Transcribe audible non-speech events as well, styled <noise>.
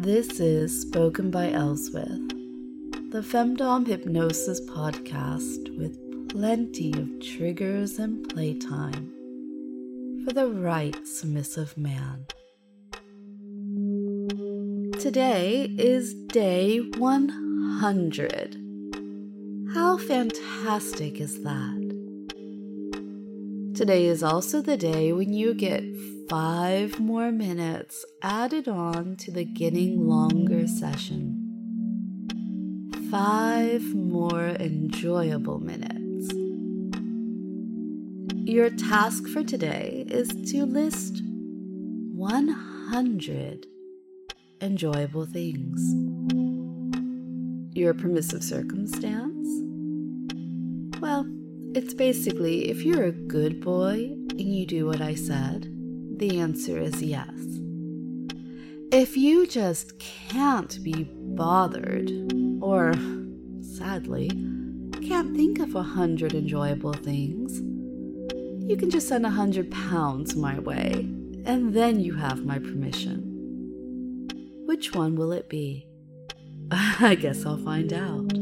This is Spoken by Elswith, the Femdom Hypnosis podcast with plenty of triggers and playtime for the right submissive man. Today is day 100. How fantastic is that? Today is also the day when you get five more minutes added on to the getting longer session. Five more enjoyable minutes. Your task for today is to list 100 enjoyable things. Your permissive circumstance? Well, it's basically if you're a good boy and you do what I said, the answer is yes. If you just can't be bothered, or sadly, can't think of a hundred enjoyable things, you can just send a hundred pounds my way, and then you have my permission. Which one will it be? <laughs> I guess I'll find out.